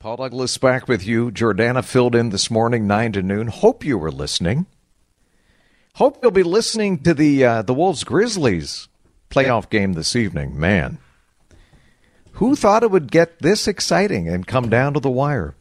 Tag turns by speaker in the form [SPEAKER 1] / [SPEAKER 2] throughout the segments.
[SPEAKER 1] Paul Douglas back with you. Jordana filled in this morning, 9 to noon. Hope you were listening. Hope you'll be listening to the uh, the Wolves Grizzlies playoff game this evening. Man, who thought it would get this exciting and come down to the wire?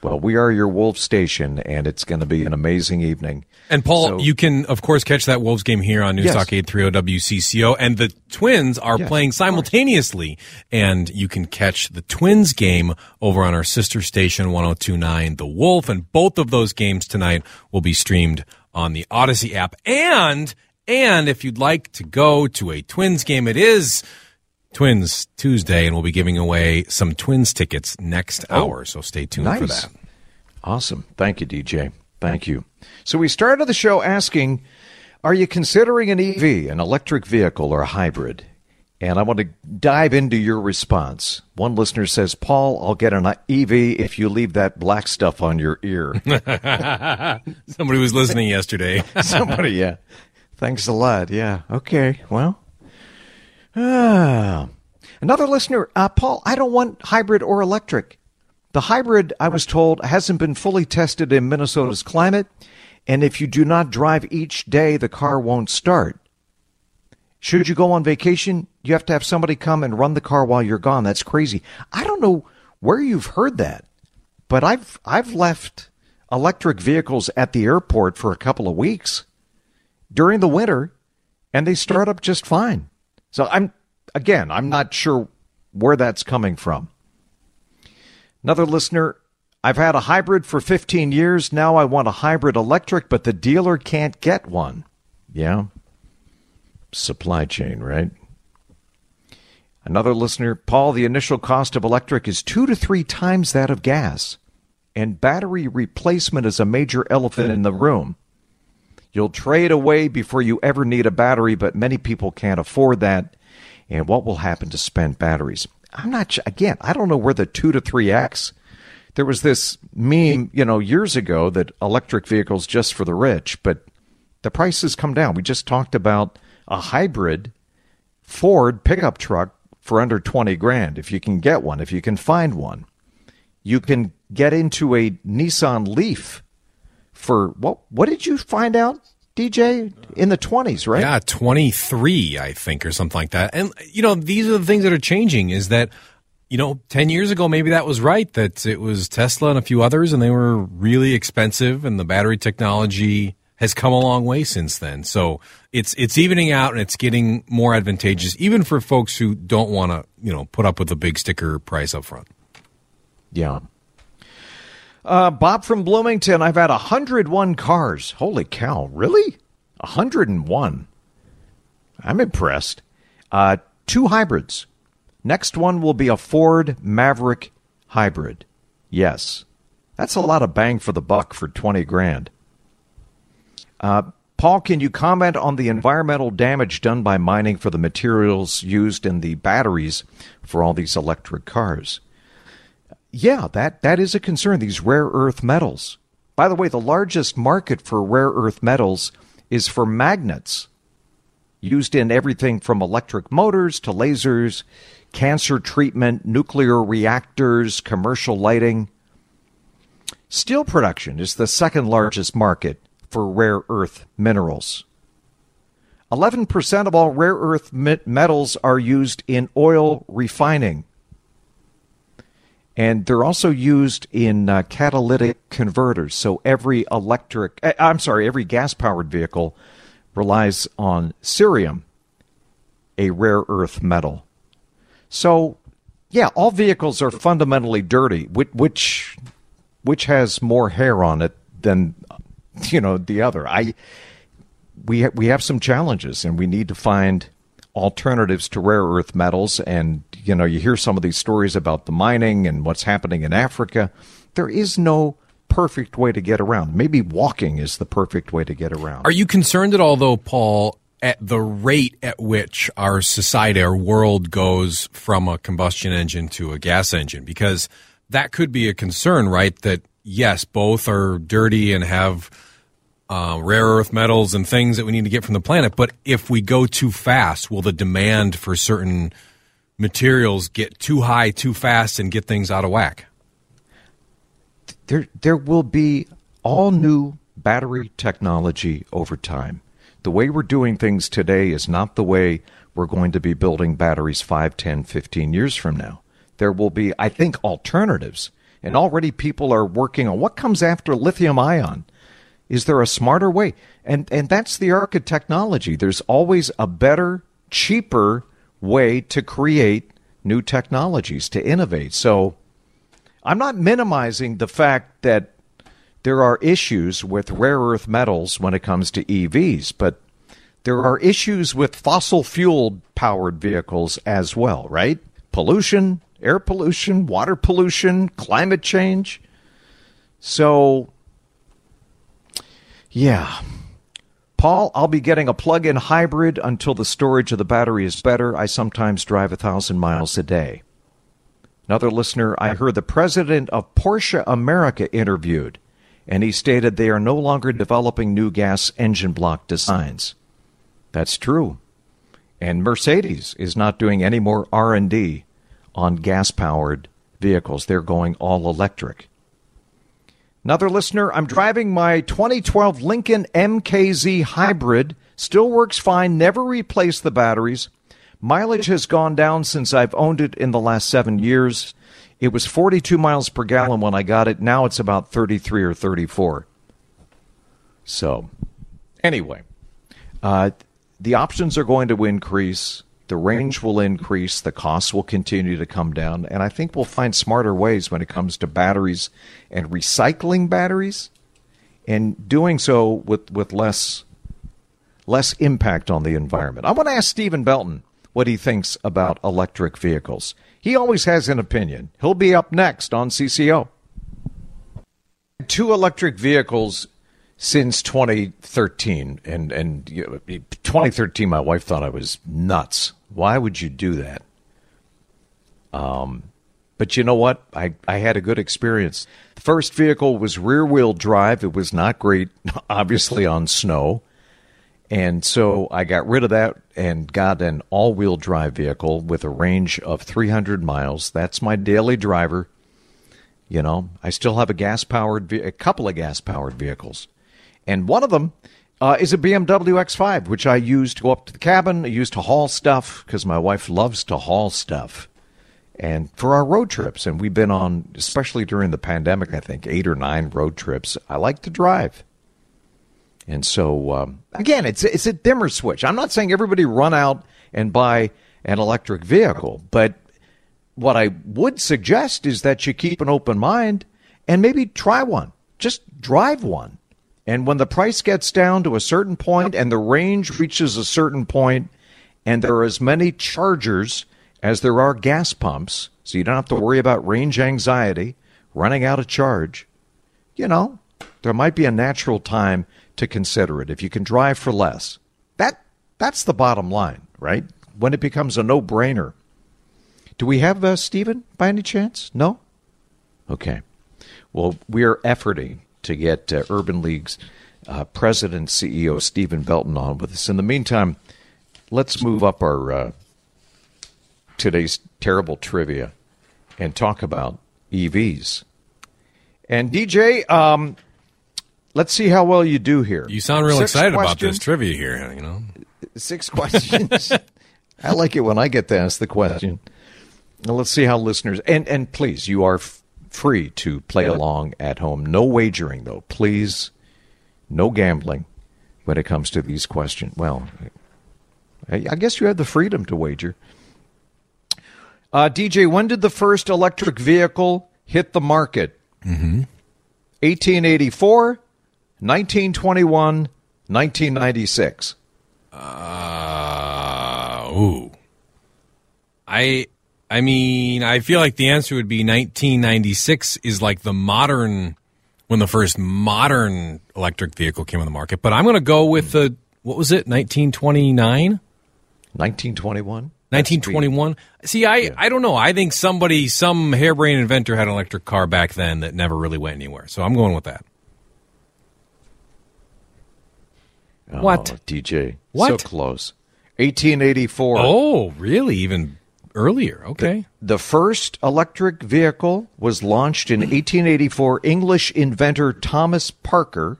[SPEAKER 1] Well, we are your Wolves station, and it's going to be an amazing evening.
[SPEAKER 2] And Paul, so, you can of course catch that Wolves game here on Newstalk yes. 830 WCCO, and the Twins are yes, playing simultaneously, and you can catch the Twins game over on our sister station 1029 The Wolf, and both of those games tonight will be streamed on the Audacy app. And and if you'd like to go to a Twins game, it is Twins Tuesday, and we'll be giving away some Twins tickets next oh, hour. So stay tuned
[SPEAKER 1] nice.
[SPEAKER 2] for that.
[SPEAKER 1] Awesome. Thank you, DJ. Thank you. So we started the show asking, are you considering an EV, an electric vehicle, or a hybrid? And I want to dive into your response. One listener says, Paul, I'll get an EV if you leave that black stuff on your ear.
[SPEAKER 2] Somebody was listening yesterday.
[SPEAKER 1] Somebody, yeah. Thanks a lot. Yeah. Okay. Well. Another listener, uh, Paul, I don't want hybrid or electric. The hybrid, I was told, hasn't been fully tested in Minnesota's climate, and if you do not drive each day, the car won't start. Should you go on vacation, you have to have somebody come and run the car while you're gone. That's crazy. I don't know where you've heard that, but I've I've left electric vehicles at the airport for a couple of weeks during the winter and they start up just fine. So I'm again, I'm not sure where that's coming from. Another listener, I've had a hybrid for 15 years. Now I want a hybrid electric, but the dealer can't get one. Yeah. Supply chain, right? Another listener, Paul, the initial cost of electric is two to three times that of gas, and battery replacement is a major elephant in the room. You'll trade away before you ever need a battery, but many people can't afford that. And what will happen to spent batteries? I'm not, again, I don't know where the 2 to 3x. There was this meme, you know, years ago that electric vehicles just for the rich, but the prices come down. We just talked about a hybrid Ford pickup truck for under 20 grand if you can get one, if you can find one. You can get into a Nissan Leaf for what? What did you find out? DJ in the 20s, right?
[SPEAKER 2] Yeah, 23, I think, or something like that. And, you know, these are the things that are changing is that, you know, 10 years ago, maybe that was right, that it was Tesla and a few others, and they were really expensive, and the battery technology has come a long way since then. So it's it's evening out and it's getting more advantageous, even for folks who don't want to, you know, put up with a big sticker price up front.
[SPEAKER 1] Yeah. Uh, Bob from Bloomington, I've had 101 cars. Holy cow, really? 101. I'm impressed. Uh, two hybrids. Next one will be a Ford Maverick hybrid. Yes. That's a lot of bang for the buck for 20 grand. Uh, Paul, can you comment on the environmental damage done by mining for the materials used in the batteries for all these electric cars? Yeah, that, that is a concern, these rare earth metals. By the way, the largest market for rare earth metals is for magnets used in everything from electric motors to lasers, cancer treatment, nuclear reactors, commercial lighting. Steel production is the second largest market for rare earth minerals. 11% of all rare earth metals are used in oil refining and they're also used in uh, catalytic converters. So every electric, uh, I'm sorry, every gas powered vehicle relies on cerium, a rare earth metal. So, yeah, all vehicles are fundamentally dirty. Which which, has more hair on it than you know the other? I we we have some challenges, and we need to find alternatives to rare earth metals. And, you know, you hear some of these stories about the mining and what's happening in Africa. There is no perfect way to get around. Maybe walking is the perfect way to get around.
[SPEAKER 2] Are you concerned at all, though, Paul, at the rate at which our society, our world goes from a combustion engine to a gas engine? Because that could be a concern, right? That, yes, both are dirty and have uh, rare earth metals and things that we need to get from the planet. But if we go too fast, will the demand for certain materials get too high too fast and get things out of whack?
[SPEAKER 1] there there will be all new battery technology over time. The way we're doing things today is not the way we're going to be building batteries 5, 10, 15 years from now. There will be, I think, alternatives. And already people are working on what comes after lithium ion. Is there a smarter way? And and that's the arc of technology. There's always a better, cheaper way to create new technologies, to innovate. So I'm not minimizing the fact that there are issues with rare earth metals when it comes to EVs, but there are issues with fossil fuel powered vehicles as well, right? Pollution, air pollution, water pollution, climate change. So, yeah. Paul, I'll be getting a plug in hybrid until the storage of the battery is better. I sometimes drive a thousand miles a day. Another listener, I heard the president of Porsche America interviewed, and he stated they are no longer developing new gas engine block designs. That's true. And Mercedes is not doing any more R&D on gas-powered vehicles. They're going all electric. Another listener, I'm driving my 2012 Lincoln MKZ hybrid. Still works fine, never replaced the batteries. Mileage has gone down since I've owned it in the last seven years. It was 42 miles per gallon when I got it. Now it's about 33 or 34. So, anyway, uh, the options are going to increase. The range will increase. The costs will continue to come down. And I think we'll find smarter ways when it comes to batteries and recycling batteries and doing so with, with less, less impact on the environment. I want to ask Stephen Belton what he thinks about electric vehicles. He always has an opinion. He'll be up next on CCO. Two electric vehicles since 2013 and and you know, 2013 my wife thought I was nuts. Why would you do that? Um but you know what? I, I had a good experience. The first vehicle was rear wheel drive. It was not great, obviously, on snow. And so I got rid of that and got an all wheel drive vehicle with a range of 300 miles. That's my daily driver. You know, I still have a gas powered, a couple of gas powered vehicles. And one of them uh, is a BMW X5, which I use to go up to the cabin. I use to haul stuff because my wife loves to haul stuff. And for our road trips, and we've been on, especially during the pandemic, I think eight or nine road trips. I like to drive. And so, um, again, it's it's a dimmer switch. I'm not saying everybody run out and buy an electric vehicle, but what I would suggest is that you keep an open mind and maybe try one. Just drive one. And when the price gets down to a certain point and the range reaches a certain point, and there are as many chargers as there are gas pumps, so you don't have to worry about range anxiety, running out of charge, you know, there might be a natural time to consider it if you can drive for less. That that's the bottom line, right? When it becomes a no-brainer. Do we have uh, Stephen by any chance? No. Okay. Well, we are efforting to get uh, Urban League's uh, president CEO Stephen Belton on with us. In the meantime, let's move up our uh, today's terrible trivia and talk about EVs. And DJ, um, Let's see how well you do here.
[SPEAKER 2] You sound real Six excited questions. about this trivia here, you know.
[SPEAKER 1] Six questions. I like it when I get to ask the question. Now let's see how listeners and and please, you are free to play yeah. along at home. No wagering though. Please, no gambling when it comes to these questions. Well, I, I guess you have the freedom to wager. Uh, DJ, when did the first electric vehicle hit the market?
[SPEAKER 2] Mm-hmm.
[SPEAKER 1] 1884, 1921, 1996.
[SPEAKER 2] Uh, ooh. I I mean, I feel like the answer would be 1996 is like the modern when the first modern electric vehicle came on the market, but I'm going to go with the what was it? 1929?
[SPEAKER 1] 1921?
[SPEAKER 2] 1921. See, I, yeah. I don't know. I think somebody, some harebrained inventor had an electric car back then that never really went anywhere. So I'm going with that.
[SPEAKER 1] Oh, what? DJ. What? So close. 1884.
[SPEAKER 2] Oh, really? Even earlier. Okay.
[SPEAKER 1] The, the, first electric vehicle was launched in 1884. English inventor Thomas Parker,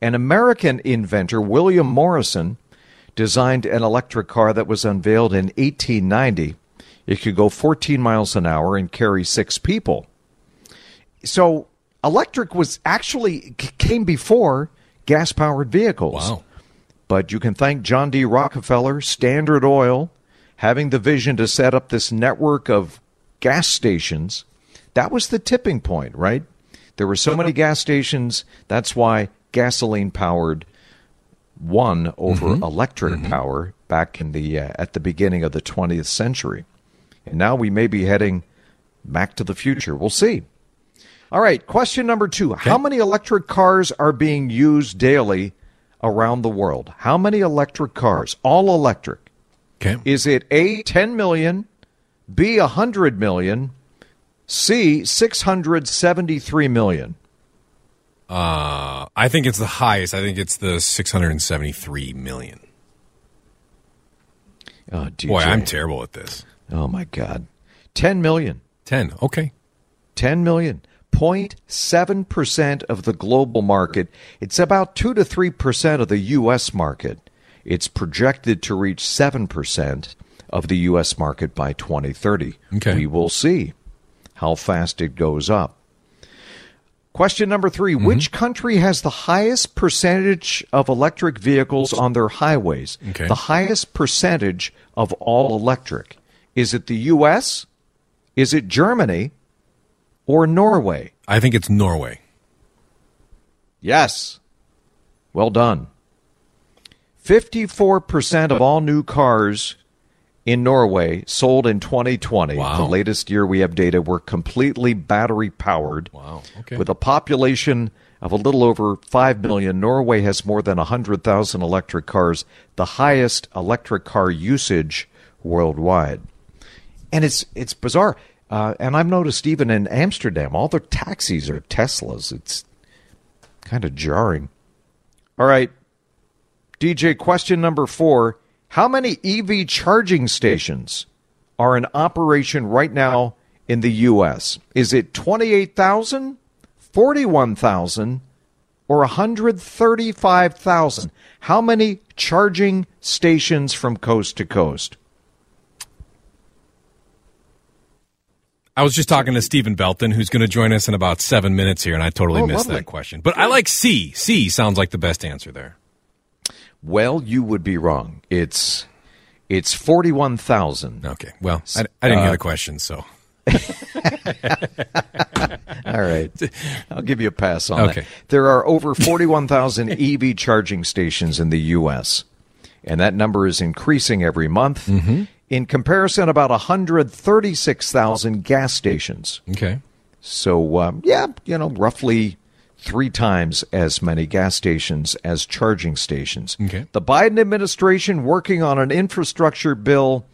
[SPEAKER 1] and American inventor William Morrison, designed an electric car that was unveiled in 1890. It could go 14 miles an hour and carry six people. So electric was actually came before gas powered vehicles.
[SPEAKER 2] Wow.
[SPEAKER 1] But you can thank John D. Rockefeller, Standard Oil, having the vision to set up this network of gas stations. That was the tipping point, right? There were so many gas stations. That's why gasoline powered won over mm-hmm. electric mm-hmm. power back in the uh, at the beginning of the 20th century. And now we may be heading back to the future. We'll see. All right, question number 2. Okay. How many electric cars are being used daily around the world? How many electric cars, all electric?
[SPEAKER 2] Okay.
[SPEAKER 1] Is it A 10 million, B 100 million, C 673 million?
[SPEAKER 2] Uh, I think it's the highest. I think it's the 673 million.
[SPEAKER 1] Oh.
[SPEAKER 2] Boy, I'm terrible at this.
[SPEAKER 1] Oh my God, 10 million.
[SPEAKER 2] 10. Okay.
[SPEAKER 1] 10 million. 0.7% of the global market. It's about 2 to 3% of the U.S. market. It's projected to reach 7% of the U.S. market by 2030.
[SPEAKER 2] Okay.
[SPEAKER 1] We will see how fast it goes up. Question number 3 mm-hmm. Which country has the highest percentage of electric vehicles on their highways?
[SPEAKER 2] Okay.
[SPEAKER 1] The highest percentage of all electric. Is it the U.S.? Is it Germany? Or Norway?
[SPEAKER 2] I think it's Norway.
[SPEAKER 1] Yes. Well done. 54% of all new cars in Norway sold in 2020.
[SPEAKER 2] Wow.
[SPEAKER 1] The latest year we have data were completely battery powered.
[SPEAKER 2] Wow. Okay.
[SPEAKER 1] With a population of a little over 5 million, Norway has more than 100,000 electric cars, the highest electric car usage worldwide. And it's it's bizarre. Uh, and I've noticed even in Amsterdam, all the taxis are Teslas. It's kind of jarring. All right. DJ, question number four. How many EV charging stations are in operation right now in the U.S.? Is it 28,000, 41,000, or 135,000? How many charging stations from coast to coast?
[SPEAKER 2] I was just talking to Stephen Belton, who's going to join us in about seven minutes here, and I totally
[SPEAKER 1] oh,
[SPEAKER 2] missed
[SPEAKER 1] lovely.
[SPEAKER 2] that question. But I like C. C sounds like the best answer there.
[SPEAKER 1] Well, you would be wrong. It's it's forty one thousand.
[SPEAKER 2] Okay. Well, I, I didn't uh, hear the question, so.
[SPEAKER 1] All right. I'll give you a pass on
[SPEAKER 2] okay.
[SPEAKER 1] that. There are over 41,000 EV charging stations in the U.S., and that number is increasing every month.
[SPEAKER 2] Mm-hmm.
[SPEAKER 1] In comparison, about 136,000 gas stations.
[SPEAKER 2] Okay.
[SPEAKER 1] So, um, yeah, you know, roughly three times as many gas stations as charging stations.
[SPEAKER 2] Okay.
[SPEAKER 1] The Biden administration working on an infrastructure bill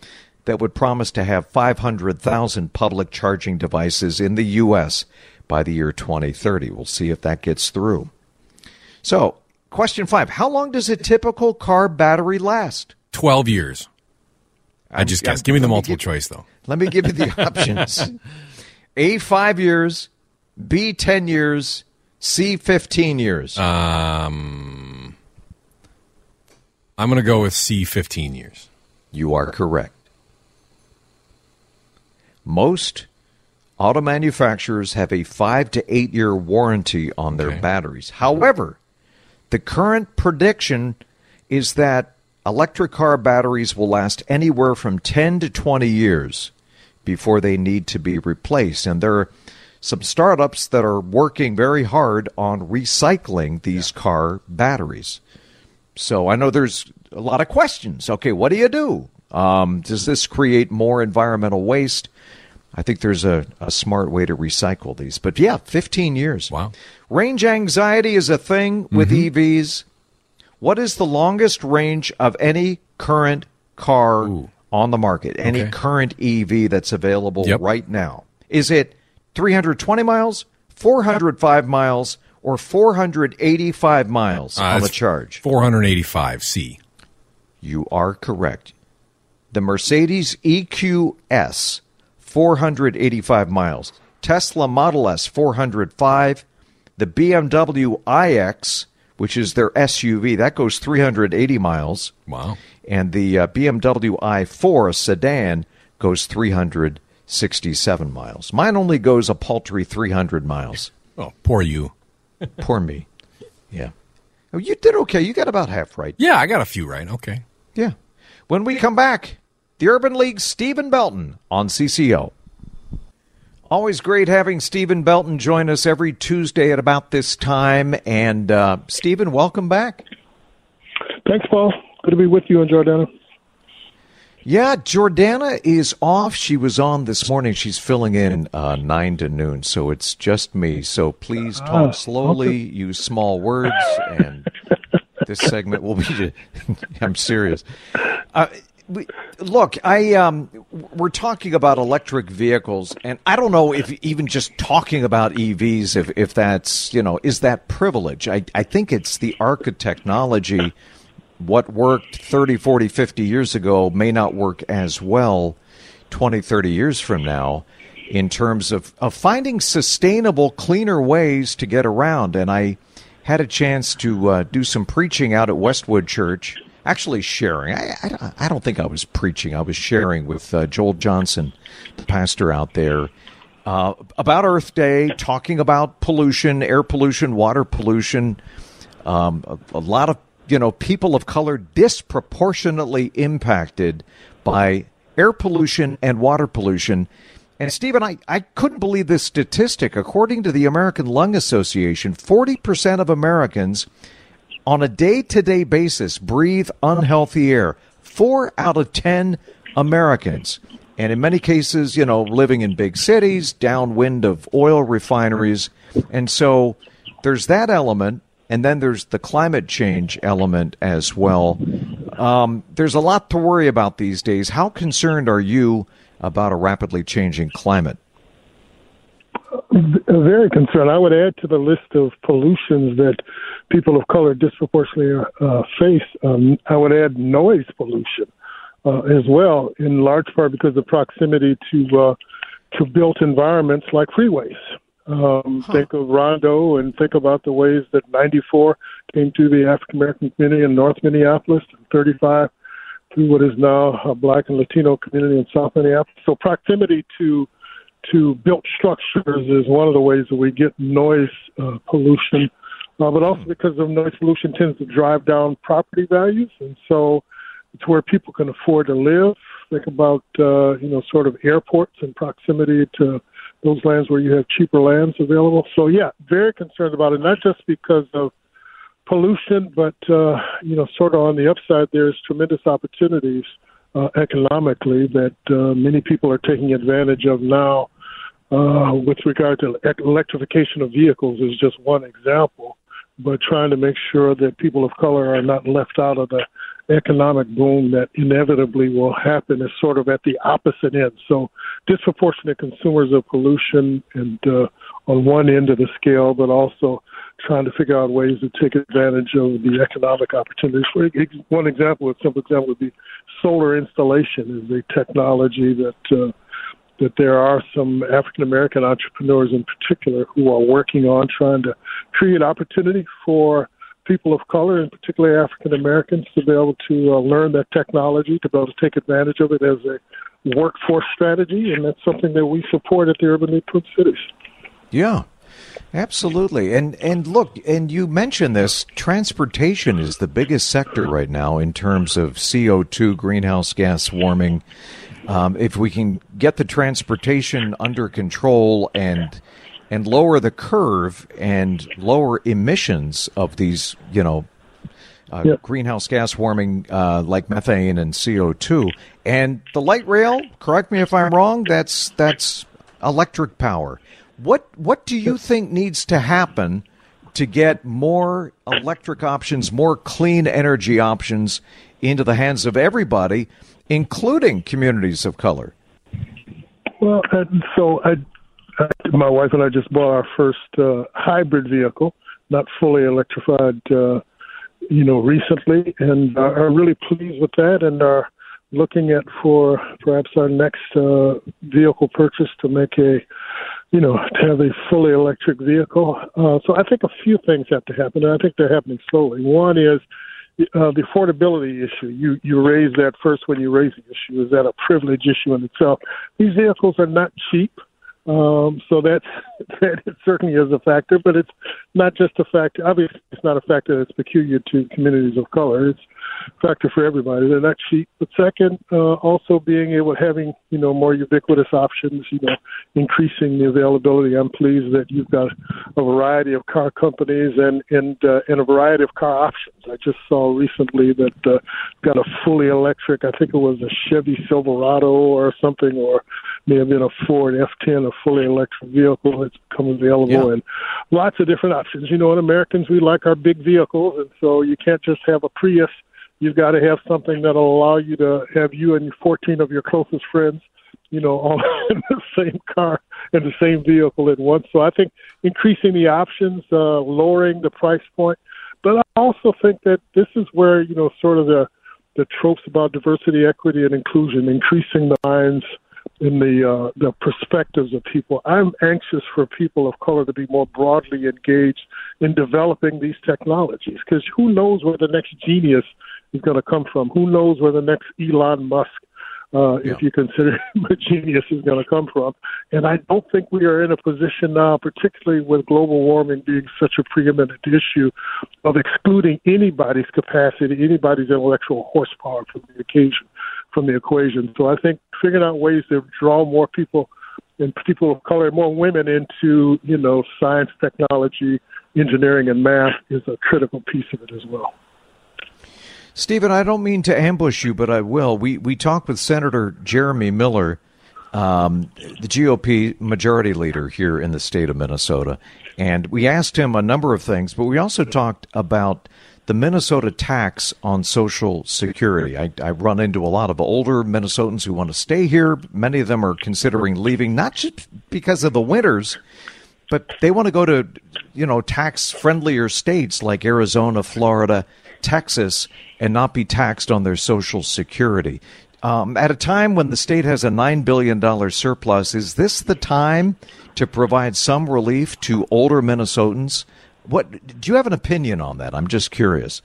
[SPEAKER 1] that would promise to have 500,000 public charging devices in the U.S. by the year 2030. We'll see if that gets through. So, question five How long does a typical car battery last?
[SPEAKER 2] 12 years. I just guessed. Give me the multiple
[SPEAKER 1] give,
[SPEAKER 2] choice, though.
[SPEAKER 1] Let me give you the options. A, five years. B, 10 years. C, 15 years.
[SPEAKER 2] Um, I'm going to go with C, 15 years.
[SPEAKER 1] You are correct. Most auto manufacturers have a five to eight year warranty on their
[SPEAKER 2] Okay.
[SPEAKER 1] batteries. However, the current prediction is that electric car batteries will last anywhere from 10 to 20 years before they need to be replaced. And there are some startups that are working very hard on recycling these car batteries. So I know there's a lot of questions. Okay, what do you do? Um, does this create more environmental waste? I think there's a, a smart way to recycle these. But yeah, 15 years.
[SPEAKER 2] Wow.
[SPEAKER 1] Range anxiety is a thing with EVs. What is the longest range of any current car
[SPEAKER 2] Ooh.
[SPEAKER 1] on the market? Any
[SPEAKER 2] Okay.
[SPEAKER 1] current EV that's available
[SPEAKER 2] Yep.
[SPEAKER 1] right now? Is it 320 miles, 405 miles, or 485 miles
[SPEAKER 2] Uh,
[SPEAKER 1] on the charge?
[SPEAKER 2] 485 C.
[SPEAKER 1] You are correct. The Mercedes EQS, 485 miles. Tesla Model S, 405. The BMW iX, which is their SUV, that goes 380 miles.
[SPEAKER 2] Wow.
[SPEAKER 1] And the uh, BMW i4 sedan goes 367 miles. Mine only goes a paltry 300 miles.
[SPEAKER 2] Oh, poor you.
[SPEAKER 1] poor me. Yeah. Oh, you did okay. You got about half right.
[SPEAKER 2] Yeah, I got a few right. Okay.
[SPEAKER 1] Yeah. When we come back, the Urban League Stephen Belton on CCO. Always great having Stephen Belton join us every Tuesday at about this time. And uh, Stephen, welcome back.
[SPEAKER 3] Thanks, Paul. Good to be with you and Jordana.
[SPEAKER 1] Yeah, Jordana is off. She was on this morning. She's filling in uh, 9 to noon, so it's just me. So please talk uh, slowly, okay. use small words, and this segment will be. I'm serious. Uh, we, look, I um, we're talking about electric vehicles, and I don't know if even just talking about EVs, if if that's you know, is that privilege? I I think it's the arc of technology what worked 30, 40, 50 years ago may not work as well 20, 30 years from now in terms of, of finding sustainable, cleaner ways to get around. And I had a chance to uh, do some preaching out at Westwood Church, actually sharing. I, I, I don't think I was preaching, I was sharing with uh, Joel Johnson, the pastor out there. Uh, about Earth Day, talking about pollution, air pollution, water pollution. Um, a, a lot of you know, people of color disproportionately impacted by air pollution and water pollution. And Stephen, I, I couldn't believe this statistic. According to the American Lung Association, 40% of Americans on a day to day basis breathe unhealthy air. Four out of 10 Americans. And in many cases, you know, living in big cities, downwind of oil refineries. And so there's that element. And then there's the climate change element as well. Um, there's a lot to worry about these days. How concerned are you about a rapidly changing climate?
[SPEAKER 3] Very concerned. I would add to the list of pollutions that people of color disproportionately uh, face. Um, I would add noise pollution uh, as well, in large part because of proximity to uh, to built environments like freeways. Um, huh. Think of Rondo and think about the ways that 94 came to the African American community in North Minneapolis and 35 through what is now a Black and Latino community in South Minneapolis. So proximity to to built structures is one of the ways that we get noise uh, pollution, uh, but also because of noise pollution tends to drive down property values, and so it's where people can afford to live. Think about uh, you know sort of airports and proximity to those lands where you have cheaper lands available. So yeah, very concerned about it, not just because of pollution, but uh, you know, sort of on the upside, there's tremendous opportunities uh, economically that uh, many people are taking advantage of now. Uh, with regard to electrification of vehicles is just one example, but trying to make sure that people of color are not left out of the economic boom that inevitably will happen is sort of at the opposite end. So disproportionate consumers of pollution and uh, on one end of the scale, but also trying to figure out ways to take advantage of the economic opportunities. One example, a simple example would be solar installation is a technology that uh, that there are some African American entrepreneurs in particular who are working on trying to create opportunity for people of color, and particularly African Americans, to be able to uh, learn that technology, to be able to take advantage of it as a workforce strategy, and that's something that we support at the Urban Twin Cities.
[SPEAKER 1] Yeah, absolutely. And and look, and you mentioned this. Transportation is the biggest sector right now in terms of CO two greenhouse gas warming. Um, if we can get the transportation under control and and lower the curve and lower emissions of these, you know, uh, yep. greenhouse gas warming uh, like methane and CO2. And the light rail, correct me if I'm wrong, that's that's electric power. What what do you think needs to happen to get more electric options, more clean energy options into the hands of everybody, including communities of color?
[SPEAKER 3] Well, uh, so I my wife and I just bought our first uh, hybrid vehicle, not fully electrified, uh, you know, recently, and uh, are really pleased with that, and are looking at for perhaps our next uh, vehicle purchase to make a, you know, to have a fully electric vehicle. Uh, so I think a few things have to happen, and I think they're happening slowly. One is uh, the affordability issue. You you raised that first when you raised the issue. Is that a privilege issue in itself? These vehicles are not cheap. Um, so that's that certainly is a factor, but it's not just a factor. Obviously, it's not a factor that's peculiar to communities of color. It's factor for everybody. They're not cheap. But second, uh, also being able having you know more ubiquitous options. You know, increasing the availability. I'm pleased that you've got a variety of car companies and and uh, and a variety of car options. I just saw recently that uh, got a fully electric. I think it was a Chevy Silverado or something, or may have been a Ford F10, a fully electric vehicle that's become available, yeah. and lots of different options. You know, in Americans, we like our big vehicles, and so you can't just have a Prius You've got to have something that'll allow you to have you and 14 of your closest friends, you know, all in the same car in the same vehicle at once. So I think increasing the options, uh, lowering the price point, but I also think that this is where you know sort of the the tropes about diversity, equity, and inclusion, increasing the minds in the uh, the perspectives of people. I'm anxious for people of color to be more broadly engaged in developing these technologies because who knows where the next genius is going to come from? Who knows where the next Elon Musk, uh, yeah. if you consider him a genius, is going to come from? And I don't think we are in a position now, particularly with global warming being such a preeminent issue, of excluding anybody's capacity, anybody's intellectual horsepower from the occasion from the equation. So I think figuring out ways to draw more people and people of color, more women into you know science, technology, engineering, and math is a critical piece of it as well.
[SPEAKER 1] Stephen, I don't mean to ambush you, but I will. We we talked with Senator Jeremy Miller, um, the GOP majority leader here in the state of Minnesota, and we asked him a number of things, but we also talked about the Minnesota tax on Social Security. I, I, run into a lot of older Minnesotans who want to stay here. Many of them are considering leaving, not just because of the winters, but they want to go to, you know, tax friendlier states like Arizona, Florida, Texas, and not be taxed on their Social Security. Um, at a time when the state has a $9 billion surplus, is this the time to provide some relief to older Minnesotans? What do you have an opinion on that? I'm just curious.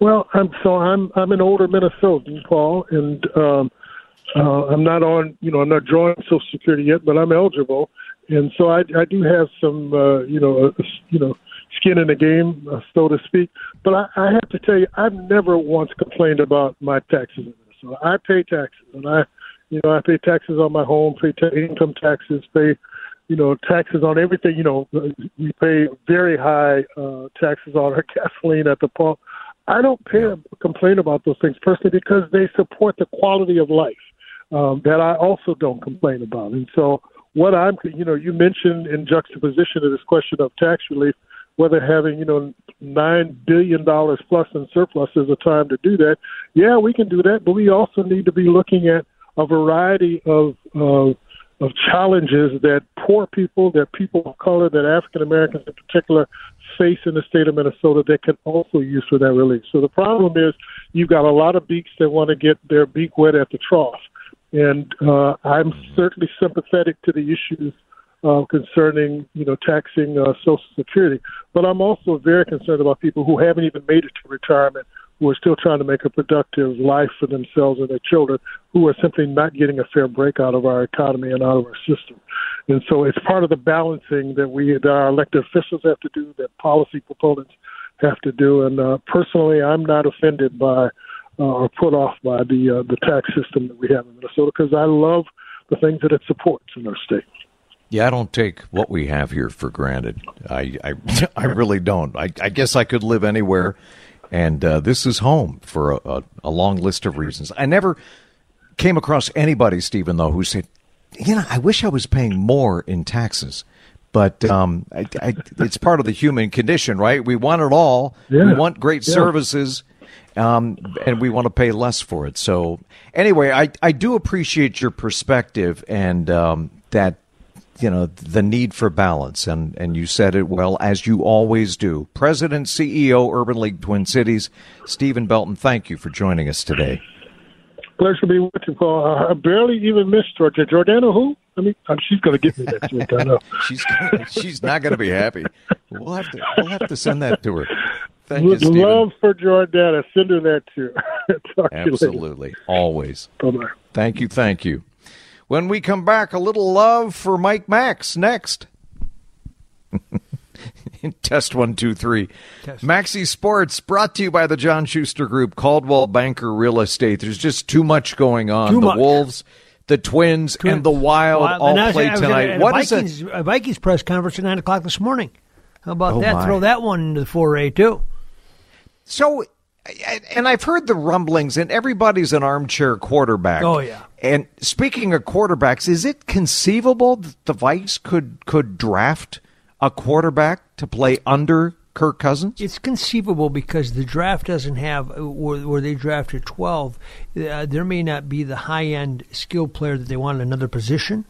[SPEAKER 3] Well, I'm so I'm I'm an older Minnesotan, Paul, and um, uh, I'm not on you know I'm not drawing Social Security yet, but I'm eligible, and so I I do have some uh, you know uh, you know skin in the game, uh, so to speak. But I, I have to tell you, I've never once complained about my taxes Minnesota. I pay taxes, and I you know I pay taxes on my home, pay ta- income taxes, pay you know, taxes on everything. You know, we pay very high uh, taxes on our gasoline at the pump. I don't pay a complain about those things personally because they support the quality of life um, that I also don't complain about. And so, what I'm, you know, you mentioned in juxtaposition to this question of tax relief, whether having, you know, nine billion dollars plus in surplus is a time to do that. Yeah, we can do that, but we also need to be looking at a variety of uh, of challenges that poor people, that people of color, that African Americans in particular face in the state of Minnesota that can also use for that relief. So the problem is you've got a lot of beaks that want to get their beak wet at the trough. And uh, I'm certainly sympathetic to the issues uh, concerning, you know, taxing uh, Social Security. But I'm also very concerned about people who haven't even made it to retirement, who are still trying to make a productive life for themselves and their children, who are simply not getting a fair break out of our economy and out of our system. And so it's part of the balancing that we, that our elected officials have to do, that policy proponents have to do. And uh, personally, I'm not offended by uh, or put off by the uh, the tax system that we have in Minnesota because I love the things that it supports in our state.
[SPEAKER 1] Yeah, I don't take what we have here for granted. I I, I really don't. I, I guess I could live anywhere and uh, this is home for a, a, a, long list of reasons. I never came across anybody, Stephen, though, who said, you know, I wish I was paying more in taxes. But um, I, I, it's part of the human condition, right? We want it all. Yeah. We want great yeah. services, um, and we want to pay less for it. So, anyway, I, I do appreciate your perspective and um, that you know the need for balance and and you said it well as you always do president ceo urban league twin cities stephen belton thank you for joining us today
[SPEAKER 3] Pleasure to be with you, Paul. I barely even missed Georgia. Jordana who? I mean, uh, she's going to get me next week. I know.
[SPEAKER 1] she's she's not going to be happy. We'll have to we'll have to send that to her. Thank
[SPEAKER 3] With
[SPEAKER 1] you,
[SPEAKER 3] Love for Jordana. Send her that too.
[SPEAKER 1] Absolutely, always.
[SPEAKER 3] Bye bye.
[SPEAKER 1] Thank you, thank you. When we come back, a little love for Mike Max next. Test one, two, three. Test. Maxi Sports brought to you by the John Schuster Group, Coldwell Banker Real Estate. There's just too much going on.
[SPEAKER 4] Too
[SPEAKER 1] the
[SPEAKER 4] much.
[SPEAKER 1] Wolves, the Twins, Twins, and the Wild
[SPEAKER 4] well,
[SPEAKER 1] all play tonight.
[SPEAKER 4] What is Vikings, it? A Vikings press conference at nine o'clock this morning. How about oh that? My. Throw that one into the foray too.
[SPEAKER 1] So, and I've heard the rumblings, and everybody's an armchair quarterback.
[SPEAKER 4] Oh yeah.
[SPEAKER 1] And speaking of quarterbacks, is it conceivable that the Vikes could could draft? a quarterback to play under Kirk Cousins?
[SPEAKER 4] It's conceivable because the draft doesn't have where, where they drafted 12. Uh, there may not be the high end skill player that they want in another position.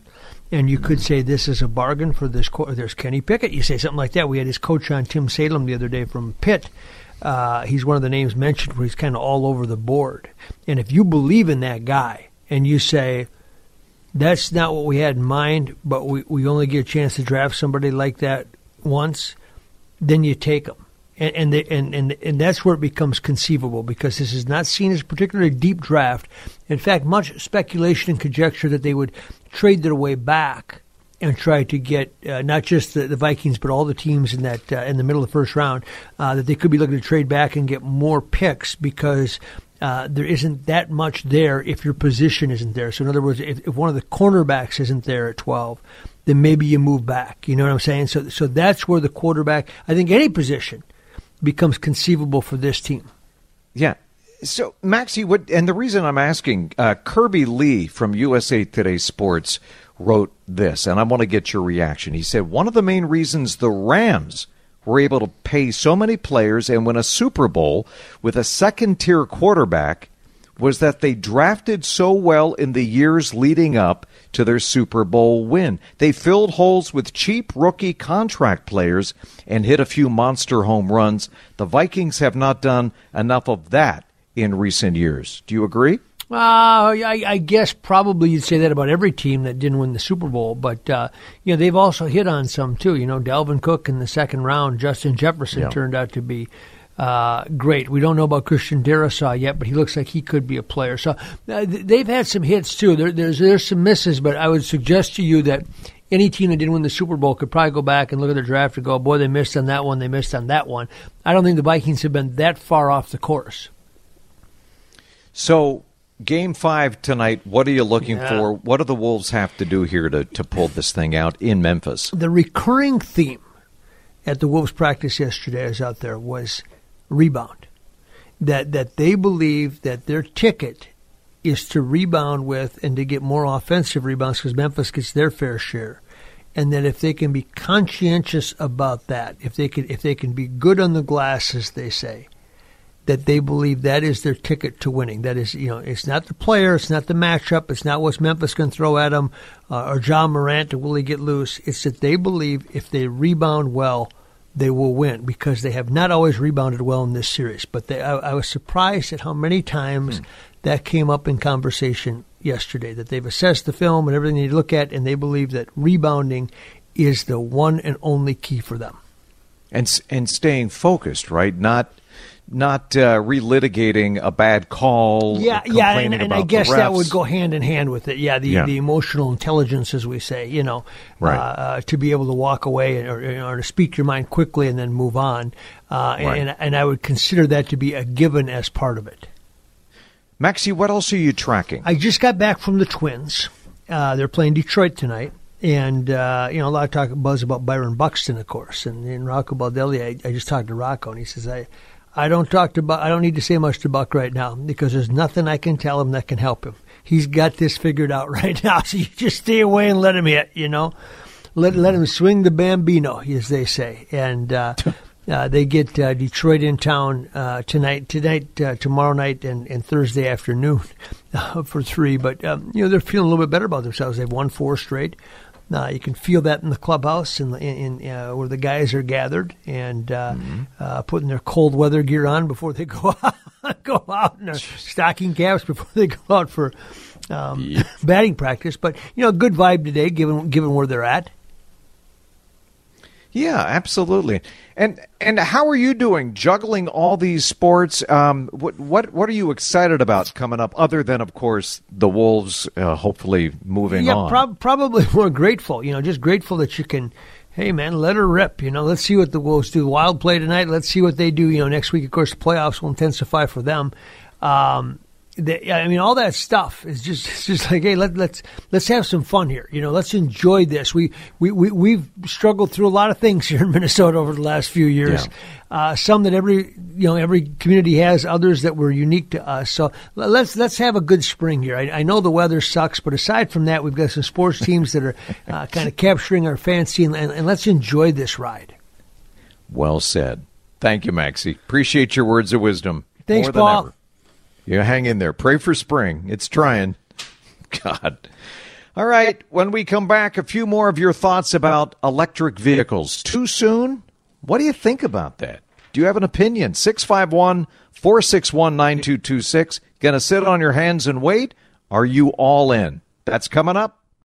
[SPEAKER 4] And you could say this is a bargain for this. There's Kenny Pickett. You say something like that. We had his coach on Tim Salem the other day from Pitt. Uh, he's one of the names mentioned where he's kind of all over the board. And if you believe in that guy and you say, that's not what we had in mind, but we, we only get a chance to draft somebody like that once, then you take them. And and, and and and that's where it becomes conceivable because this is not seen as a particularly deep draft. In fact, much speculation and conjecture that they would trade their way back and try to get uh, not just the, the, Vikings but all the teams in that uh, in the middle of the first round uh, that they could be looking to trade back and get more picks because uh, there isn't that much there if your position isn't there. So in other words, if, if one of the cornerbacks isn't there at 12, then maybe you move back. You know what I'm saying? So so that's where the quarterback, I think any position becomes conceivable for this team.
[SPEAKER 1] Yeah. So Maxie, what and the reason I'm asking, uh, Kirby Lee from USA Today Sports wrote this, and I want to get your reaction. He said one of the main reasons the Rams were able to pay so many players and win a Super Bowl with a second tier quarterback was that they drafted so well in the years leading up to their Super Bowl win. They filled holes with cheap rookie contract players and hit a few monster home runs. The Vikings have not done enough of that in recent years. Do you agree?
[SPEAKER 4] Uh, I, I guess probably you'd say that about every team that didn't win the Super Bowl, but uh, you know they've also hit on some too. You know, Dalvin Cook in the second round, Justin Jefferson yeah. turned out to be uh, great. We don't know about Christian Darrisaw yet, but he looks like he could be a player. So uh, they've had some hits too. There, there's there's some misses, but I would suggest to you that any team that didn't win the Super Bowl could probably go back and look at their draft and go, boy, they missed on that one, they missed on that one. I don't think the Vikings have been that far off the course.
[SPEAKER 1] So Game five tonight. What are you looking yeah. for? What do the Wolves have to do here to, to pull this thing out in Memphis?
[SPEAKER 4] The recurring theme at the Wolves practice yesterday, is out there, was rebound. That that they believe that their ticket is to rebound with and to get more offensive rebounds because Memphis gets their fair share. And that if they can be conscientious about that, if they can if they can be good on the glass, as they say, that they believe that is their ticket to winning. That is, you know, it's not the player, it's not the matchup, it's not what Memphis can throw at them, uh, or Ja Morant or will he get loose. It's that they believe if they rebound well, they will win because they have not always rebounded well in this series. But they, I, I was surprised at how many times hmm. that came up in conversation yesterday. That they've assessed the film and everything they look at, and they believe that rebounding is the one and only key for them.
[SPEAKER 1] And and staying focused, right? Not not uh, relitigating a bad call.
[SPEAKER 4] Yeah, yeah, and, and I guess that would go hand in hand with it. Yeah, the yeah. the emotional intelligence, as we say, you know, right. uh, uh, to be able to walk away or, or, to speak your mind quickly and then move on. Uh, right. and and I would consider that to be a given as part of it.
[SPEAKER 1] Maxie, what else are you tracking?
[SPEAKER 4] I just got back from the Twins. Uh, they're playing Detroit tonight. And uh, you know, a lot of talk buzz about Byron Buxton, of course, and, and Rocco Baldelli. I, I just talked to Rocco, and he says, "I I don't talk to Buck. I don't need to say much to Buck right now because there's nothing I can tell him that can help him. He's got this figured out right now. So you just stay away and let him hit. You know, let let him swing the bambino, as they say. And uh, uh, they get uh, Detroit in town uh, tonight, tonight, uh, tomorrow night, and, and Thursday afternoon for three. But um, you know they're feeling a little bit better about themselves. They've won four straight. Uh, you can feel that in the clubhouse and in, in uh, where the guys are gathered and uh, mm-hmm. Uh, putting their cold weather gear on before they go out, go out in their stocking caps before they go out for um, yep. batting practice. But you know, good vibe today, given given where they're at.
[SPEAKER 1] Yeah, absolutely. And and how are you doing juggling all these sports? Um, what what what are you excited about coming up? Other than, of course, the Wolves, uh, hopefully moving
[SPEAKER 4] yeah,
[SPEAKER 1] on.
[SPEAKER 4] Prob- probably more grateful. You know, just grateful that you can. Hey man, let her rip. You know, let's see what the Wolves do. Wild play tonight. Let's see what they do. You know, next week, of course, the playoffs will intensify for them. Um, the, I mean, all that stuff is just it's just like, hey, let, let's let's have some fun here. You know, let's enjoy this. We we we we've struggled through a lot of things here in Minnesota over the last few years. Yeah. Uh, some that every you know every community has, others that were unique to us. So let's let's have a good spring here. I, I know the weather sucks, but aside from that, we've got some sports teams that are uh, kind of capturing our fancy, and, and, and let's enjoy this ride.
[SPEAKER 1] Well said. Thank you, Maxie. Appreciate your words of wisdom.
[SPEAKER 4] Thanks, Paul.
[SPEAKER 1] You hang in there. Pray for spring. It's trying. God. All right. When we come back, a few more of your thoughts about electric vehicles. Too soon? What do you think about that? Do you have an opinion? 651 461 9226. Going to sit on your hands and wait? Are you all in? That's coming up